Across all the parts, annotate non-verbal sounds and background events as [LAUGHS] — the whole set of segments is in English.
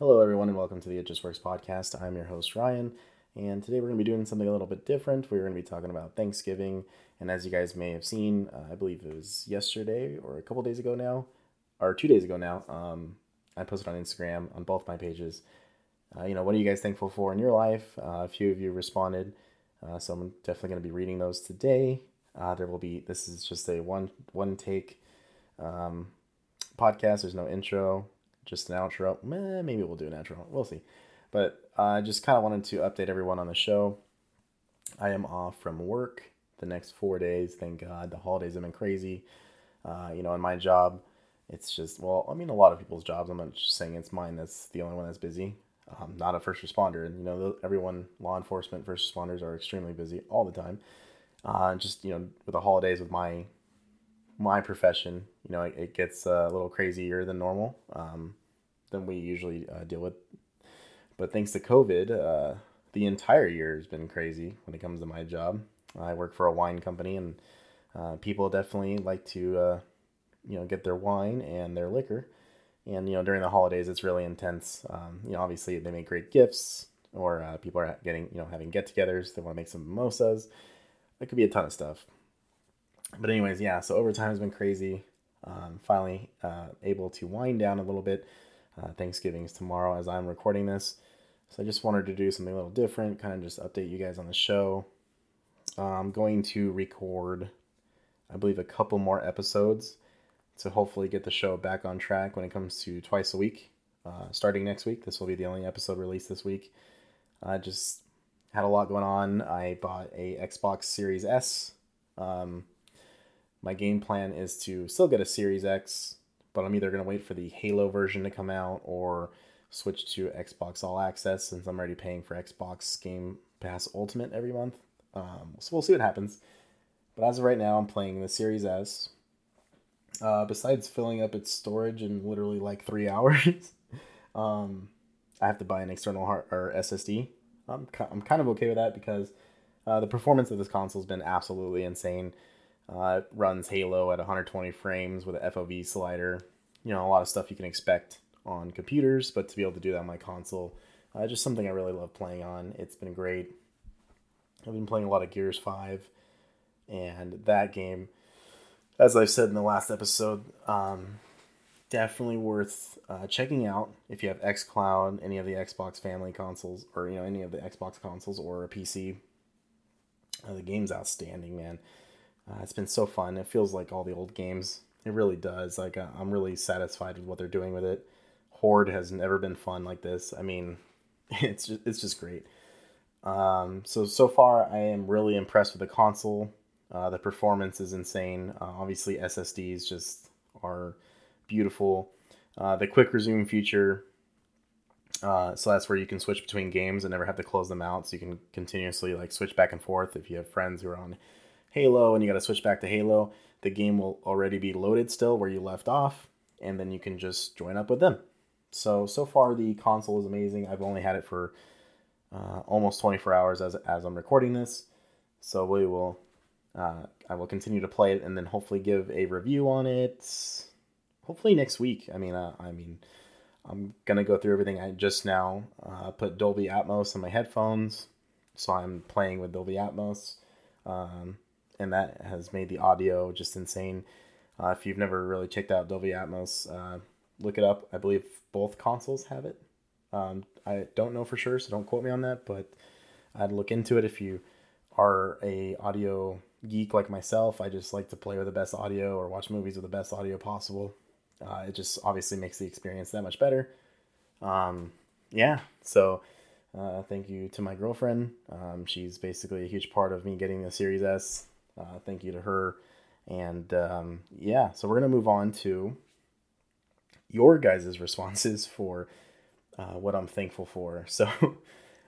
Hello, everyone, and welcome to the It Just Works podcast. I'm your host, Ryan, and today we're going to be doing something a little bit different. We're going to be talking about Thanksgiving, and as you guys may have seen, uh, I believe it was yesterday or a couple days ago now, or two days ago now, um, I posted on Instagram on both my pages. Uh, you know, what are you guys thankful for in your life? Uh, a few of you responded, uh, so I'm definitely going to be reading those today. Uh, there will be this is just a one one take um, podcast. There's no intro just an outro. Maybe we'll do an outro. We'll see. But I uh, just kind of wanted to update everyone on the show. I am off from work the next four days. Thank God. The holidays have been crazy. Uh, you know, in my job, it's just, well, I mean, a lot of people's jobs. I'm not saying it's mine that's the only one that's busy. I'm not a first responder. And, you know, everyone, law enforcement, first responders are extremely busy all the time. Uh, just, you know, with the holidays, with my my profession, you know, it, it gets a little crazier than normal. Um, than we usually uh, deal with. But thanks to COVID, uh, the entire year has been crazy when it comes to my job. I work for a wine company, and uh, people definitely like to, uh, you know, get their wine and their liquor. And you know, during the holidays, it's really intense. Um, you know, obviously they make great gifts, or uh, people are getting, you know, having get-togethers. They want to make some mimosas. It could be a ton of stuff. But anyways, yeah. So overtime has been crazy. Um, finally, uh, able to wind down a little bit uh, Thanksgiving is tomorrow as I'm recording this. So I just wanted to do something a little different, kind of just update you guys on the show. Uh, I'm going to record, I believe, a couple more episodes to hopefully get the show back on track when it comes to twice a week. Uh, starting next week, this will be the only episode released this week. I just had a lot going on. I bought a Xbox Series S. Um, my game plan is to still get a Series X but I'm either going to wait for the Halo version to come out or switch to Xbox All Access since I'm already paying for Xbox Game Pass Ultimate every month. Um, so we'll see what happens. But as of right now, I'm playing the Series S. Uh, besides filling up its storage in literally like three [LAUGHS] hours, um, I have to buy an external hard or SSD. I'm, I'm kind of okay with that because uh, the performance of this console has been absolutely insane. Uh, it runs Halo at 120 frames with an FOV slider. You know, a lot of stuff you can expect on computers, but to be able to do that on my console, uh, just something I really love playing on. It's been great. I've been playing a lot of Gears 5, and that game, as I've said in the last episode, um, definitely worth uh, checking out if you have xCloud, any of the Xbox family consoles, or you know any of the Xbox consoles or a PC. Uh, the game's outstanding, man. Uh, it's been so fun. It feels like all the old games. It really does. Like uh, I'm really satisfied with what they're doing with it. Horde has never been fun like this. I mean, [LAUGHS] it's just, it's just great. Um, so so far, I am really impressed with the console. Uh, the performance is insane. Uh, obviously, SSDs just are beautiful. Uh, the quick resume feature. Uh, so that's where you can switch between games and never have to close them out. So you can continuously like switch back and forth if you have friends who are on Halo and you got to switch back to Halo, the game will already be loaded still where you left off, and then you can just join up with them. So so far the console is amazing. I've only had it for uh, almost 24 hours as as I'm recording this, so we will uh, I will continue to play it and then hopefully give a review on it. Hopefully next week. I mean, uh, I mean, I'm gonna go through everything. I just now uh, put Dolby Atmos on my headphones, so I'm playing with Dolby Atmos. Um, and that has made the audio just insane. Uh, if you've never really checked out Dolby Atmos, uh, look it up. I believe both consoles have it. Um, I don't know for sure, so don't quote me on that. But I'd look into it if you are a audio geek like myself. I just like to play with the best audio or watch movies with the best audio possible. Uh, it just obviously makes the experience that much better. Um, yeah, so uh, thank you to my girlfriend. Um, she's basically a huge part of me getting the Series S. Uh, thank you to her. And um, yeah, so we're going to move on to your guys' responses for uh, what I'm thankful for. [LAUGHS] So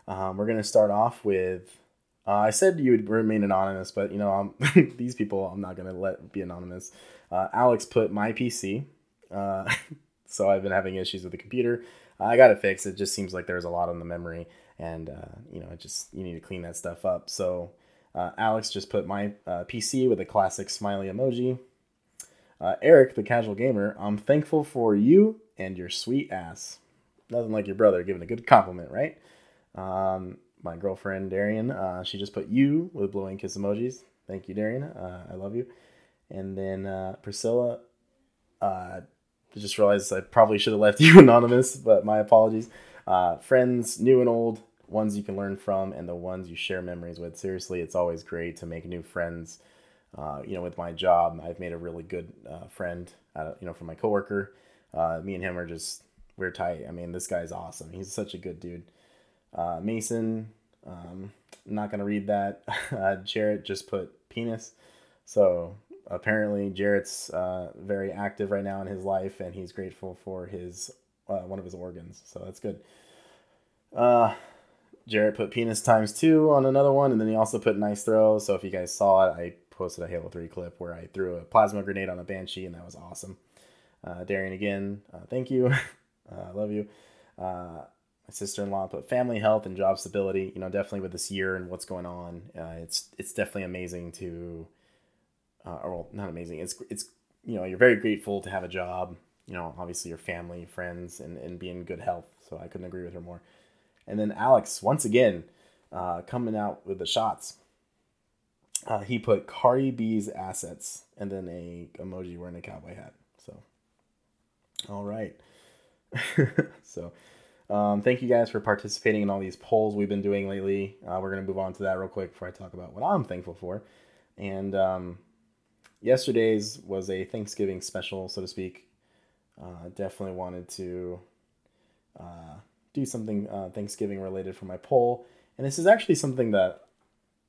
um, we're going to start off with uh, I said you would remain anonymous, but you know, [LAUGHS] these people I'm not going to let be anonymous. Uh, Alex put my PC. Uh, [LAUGHS] so I've been having issues with the computer. I got it fixed. It just seems like there's a lot on the memory, and uh, you know, just you need to clean that stuff up. So uh, Alex just put my uh, PC with a classic smiley emoji. Uh, Eric, the casual gamer, I'm thankful for you and your sweet ass. nothing like your brother giving a good compliment, right? Um, my girlfriend Darian, uh, she just put you with blowing kiss emojis. Thank you, Darian. Uh, I love you. And then uh, Priscilla, uh, just realized I probably should have left [LAUGHS] you anonymous, but my apologies. Friends, new and old, ones you can learn from, and the ones you share memories with. Seriously, it's always great to make new friends. Uh, you know, with my job, I've made a really good uh, friend, uh, you know, from my coworker. Uh, me and him are just, we're tight. I mean, this guy's awesome. He's such a good dude. Uh, Mason, um, I'm not to read that. [LAUGHS] Uh, Jarrett just put penis. So apparently Jarrett's very active right now in his life, and he's grateful for his one of his organs. So that's good. Uh, Jarrett put penis times two on another one, and then he also put nice throw. So if you guys saw it, I posted a Halo Three clip where I threw a plasma grenade on a banshee, and that was awesome. Uh, Darian again, uh, thank you. [LAUGHS] Uh, love you. Uh, my sister-in-law put family health and job stability. You know, definitely with this year and what's going on, uh, it's it's definitely amazing to uh, or well, not amazing. It's it's you know you're very grateful to have a job. You know, obviously your family, friends, and and be in good health. So I couldn't agree with her more. And then Alex once again uh, coming out with the shots. Uh, he put Cardi B's assets and then a emoji wearing a cowboy hat. So, all right. [LAUGHS] so, um, thank you guys for participating in all these polls we've been doing lately. Uh, we're gonna move on to that real quick before I talk about what I'm thankful for. And um, yesterday's was a Thanksgiving special, so to speak. Uh, definitely wanted to do something uh, Thanksgiving related for my poll, and this is actually something that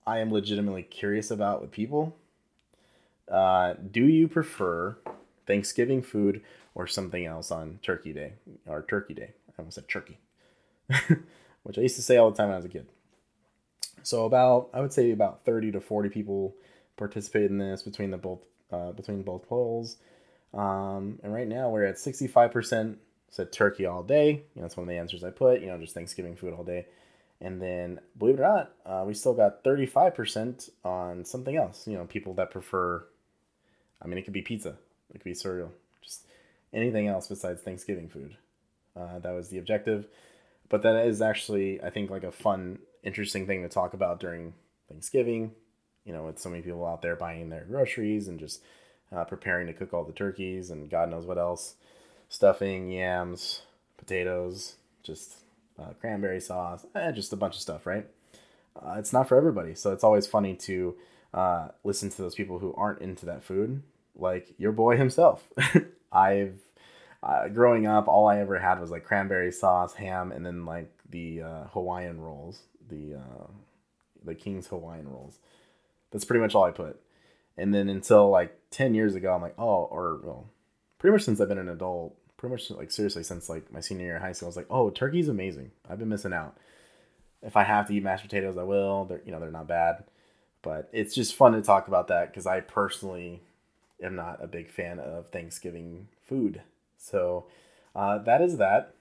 I am legitimately curious about with people. Uh, do you prefer Thanksgiving food or something else on Turkey Day or Turkey Day? I almost said turkey, [LAUGHS] which I used to say all the time when I was a kid. So about I would say about thirty to forty people participate in this between the both uh, between both polls. Um, and right now we're at 65% said turkey all day. You know, that's one of the answers I put, you know, just Thanksgiving food all day. And then, believe it or not, uh, we still got 35% on something else. You know, people that prefer, I mean, it could be pizza, it could be cereal, just anything else besides Thanksgiving food. Uh, that was the objective. But that is actually, I think, like a fun, interesting thing to talk about during Thanksgiving you know, with so many people out there buying their groceries and just uh, preparing to cook all the turkeys and God knows what else stuffing, yams, potatoes, just uh, cranberry sauce, eh, just a bunch of stuff, right? Uh, it's not for everybody. So it's always funny to uh, listen to those people who aren't into that food, like your boy himself. [LAUGHS] I've uh, growing up, all I ever had was like cranberry sauce, ham, and then like the uh, Hawaiian rolls, the uh, the King's Hawaiian rolls. That's pretty much all I put. And then until like 10 years ago, I'm like, oh, or well, pretty much since I've been an adult, pretty much like seriously since like my senior year of high school, I was like, oh, turkey's amazing. I've been missing out. If I have to eat mashed potatoes, I will. They're, you know, they're not bad. But it's just fun to talk about that because I personally am not a big fan of Thanksgiving food. So uh, that is that.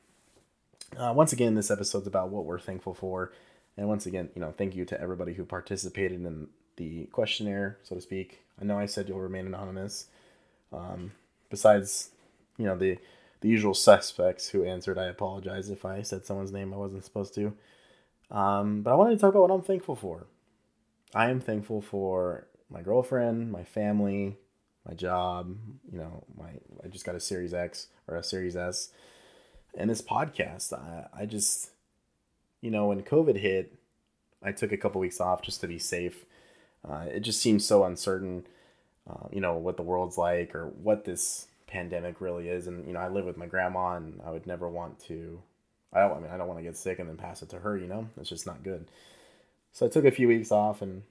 Uh, once again, this episode's about what we're thankful for. And once again, you know, thank you to everybody who participated in the questionnaire, so to speak. I know I said you'll remain anonymous. Um, besides, you know, the the usual suspects who answered, I apologize if I said someone's name I wasn't supposed to. Um, but I wanted to talk about what I'm thankful for. I am thankful for my girlfriend, my family, my job. You know, my I just got a Series X or a Series S, and this podcast. I I just, you know, when COVID hit, I took a couple weeks off just to be safe uh, it just seems so uncertain, uh, you know, what the world's like or what this pandemic really is. And you know, I live with my grandma, and I would never want to. I don't. I mean, I don't want to get sick and then pass it to her. You know, it's just not good. So I took a few weeks off and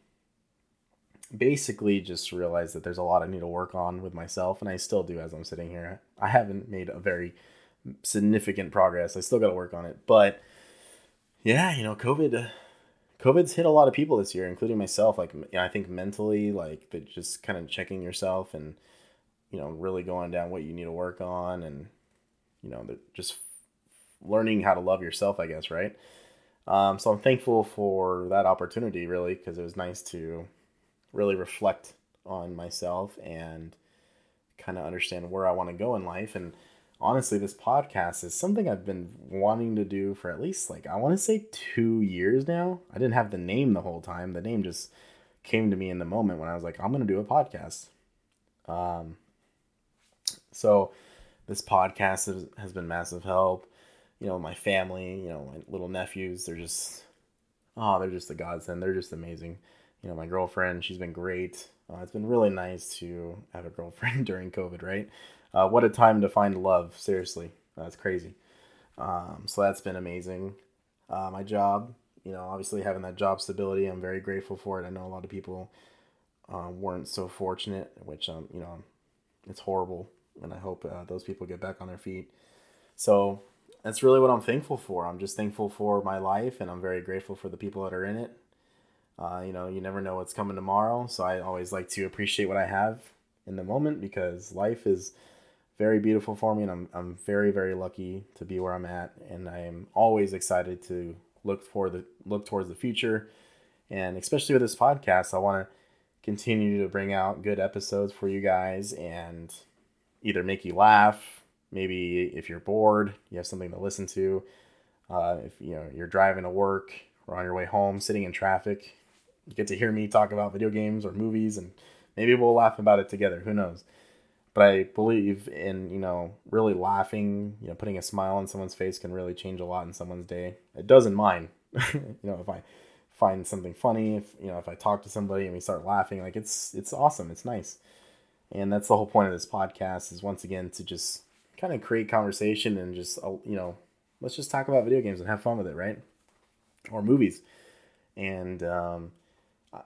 basically just realized that there's a lot I need to work on with myself, and I still do as I'm sitting here. I haven't made a very significant progress. I still got to work on it, but yeah, you know, COVID COVID's hit a lot of people this year, including myself. Like, you know, I think mentally, like, just kind of checking yourself and, you know, really going down what you need to work on and, you know, just learning how to love yourself, I guess, right? Um, so I'm thankful for that opportunity, really, because it was nice to really reflect on myself and kind of understand where I want to go in life. And honestly, this podcast is something I've been wanting to do for at least like I want to say two years now. I didn't have the name the whole time. The name just came to me in the moment when I was like, I'm gonna do a podcast. Um, so this podcast has, been massive help. You know, my family, you know, my little nephews, they're just oh, they're just a godsend. They're just amazing. You know, my girlfriend, she's been great. Uh, it's been really nice to have a girlfriend [LAUGHS] during COVID, right? Uh, what a time to find love. Seriously, that's crazy. Um, so that's been amazing. Uh, my job, you know, obviously having that job stability, I'm very grateful for it. I know a lot of people uh, weren't so fortunate, which um, you know, it's horrible, and I hope uh, those people get back on their feet. So that's really what I'm thankful for. I'm just thankful for my life, and I'm very grateful for the people that are in it. Uh, you know, you never know what's coming tomorrow, so I always like to appreciate what I have in the moment because life is very beautiful for me, and I'm I'm very very lucky to be where I'm at, and I am always excited to look for the look towards the future, and especially with this podcast, I want to continue to bring out good episodes for you guys and either make you laugh, maybe if you're bored, you have something to listen to. Uh, if you know you're driving to work or on your way home, sitting in traffic, you get to hear me talk about video games or movies, and maybe we'll laugh about it together. Who knows? but I believe in you know really laughing, you know, putting a smile on someone's face can really change a lot in someone's day. It does in mine. [LAUGHS] you know, if I find something funny, if you know, if I talk to somebody and we start laughing, like it's it's awesome, it's nice, and that's the whole point of this podcast is once again to just kind of create conversation and just uh, you know let's just talk about video games and have fun with it, right? Or movies, and um,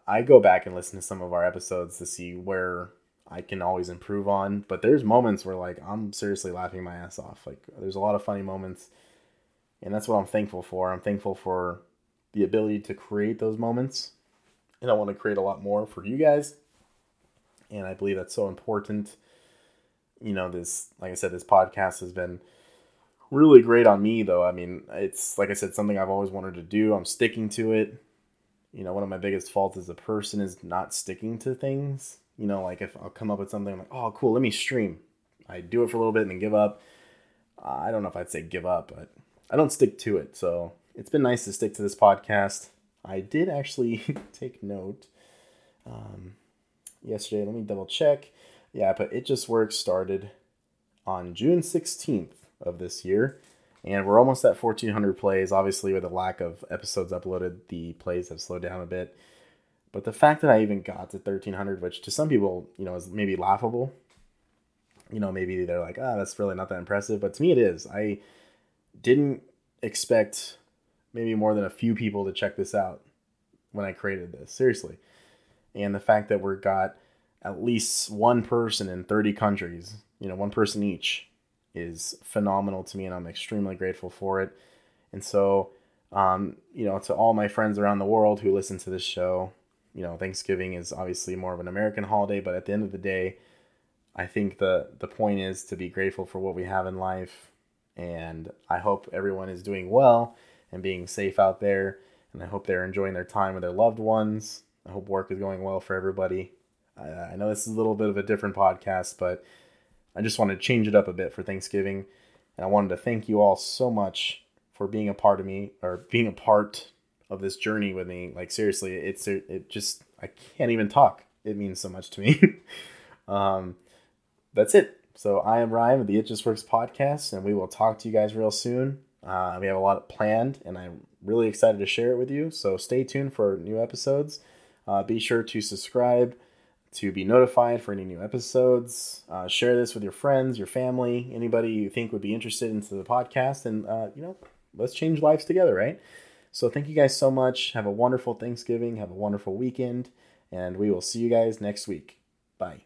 I go back and listen to some of our episodes to see where I can always improve on. But there's moments where like I'm seriously laughing my ass off. Like there's a lot of funny moments, and that's what I'm thankful for. I'm thankful for the ability to create those moments, and I want to create a lot more for you guys. And I believe that's so important. You know, this like I said, this podcast has been really great on me though. I mean, it's like I said, something I've always wanted to do. I'm sticking to it. You know, one of my biggest faults as a person is not sticking to things you know, like if I'll come up with something I'm like, oh, cool, let me stream. I do it for a little bit and then give up. I don't know if I'd say give up, but I don't stick to it. So it's been nice to stick to this podcast. I did actually [LAUGHS] take note um, yesterday. Let me double check. Yeah, but It Just Works started on June 16th of this year. And we're almost at 1,400 plays. Obviously, with a lack of episodes uploaded, the plays have slowed down a bit. But the fact that I even got to 1300, which to some people, you know, is maybe laughable, you know, maybe they're like, ah, oh, that's really not that impressive. But to me, it is. I didn't expect maybe more than a few people to check this out when I created this. Seriously. And the fact that we've got at least one person in 30 countries, you know, one person each is phenomenal to me. And I'm extremely grateful for it. And so, um, you know, to all my friends around the world who listen to this show, you know, Thanksgiving is obviously more of an American holiday, but at the end of the day, I think the the point is to be grateful for what we have in life, and I hope everyone is doing well and being safe out there, and I hope they're enjoying their time with their loved ones. I hope work is going well for everybody. I, I know this is a little bit of a different podcast, but I just wanted to change it up a bit for Thanksgiving, and I wanted to thank you all so much for being a part of me or being a part of this journey with me. Like seriously, it's it just I can't even talk. It means so much to me. [LAUGHS] um, that's it. So I am Ryan with the It Just Works podcast, and we will talk to you guys real soon. Uh, we have a lot planned, and I'm really excited to share it with you. So stay tuned for new episodes. Uh, be sure to subscribe to be notified for any new episodes. Uh, share this with your friends, your family, anybody you think would be interested into the podcast, and uh, you know, let's change lives together, right? So thank you guys so much. Have a wonderful Thanksgiving. Have a wonderful weekend. And we will see you guys next week. Bye.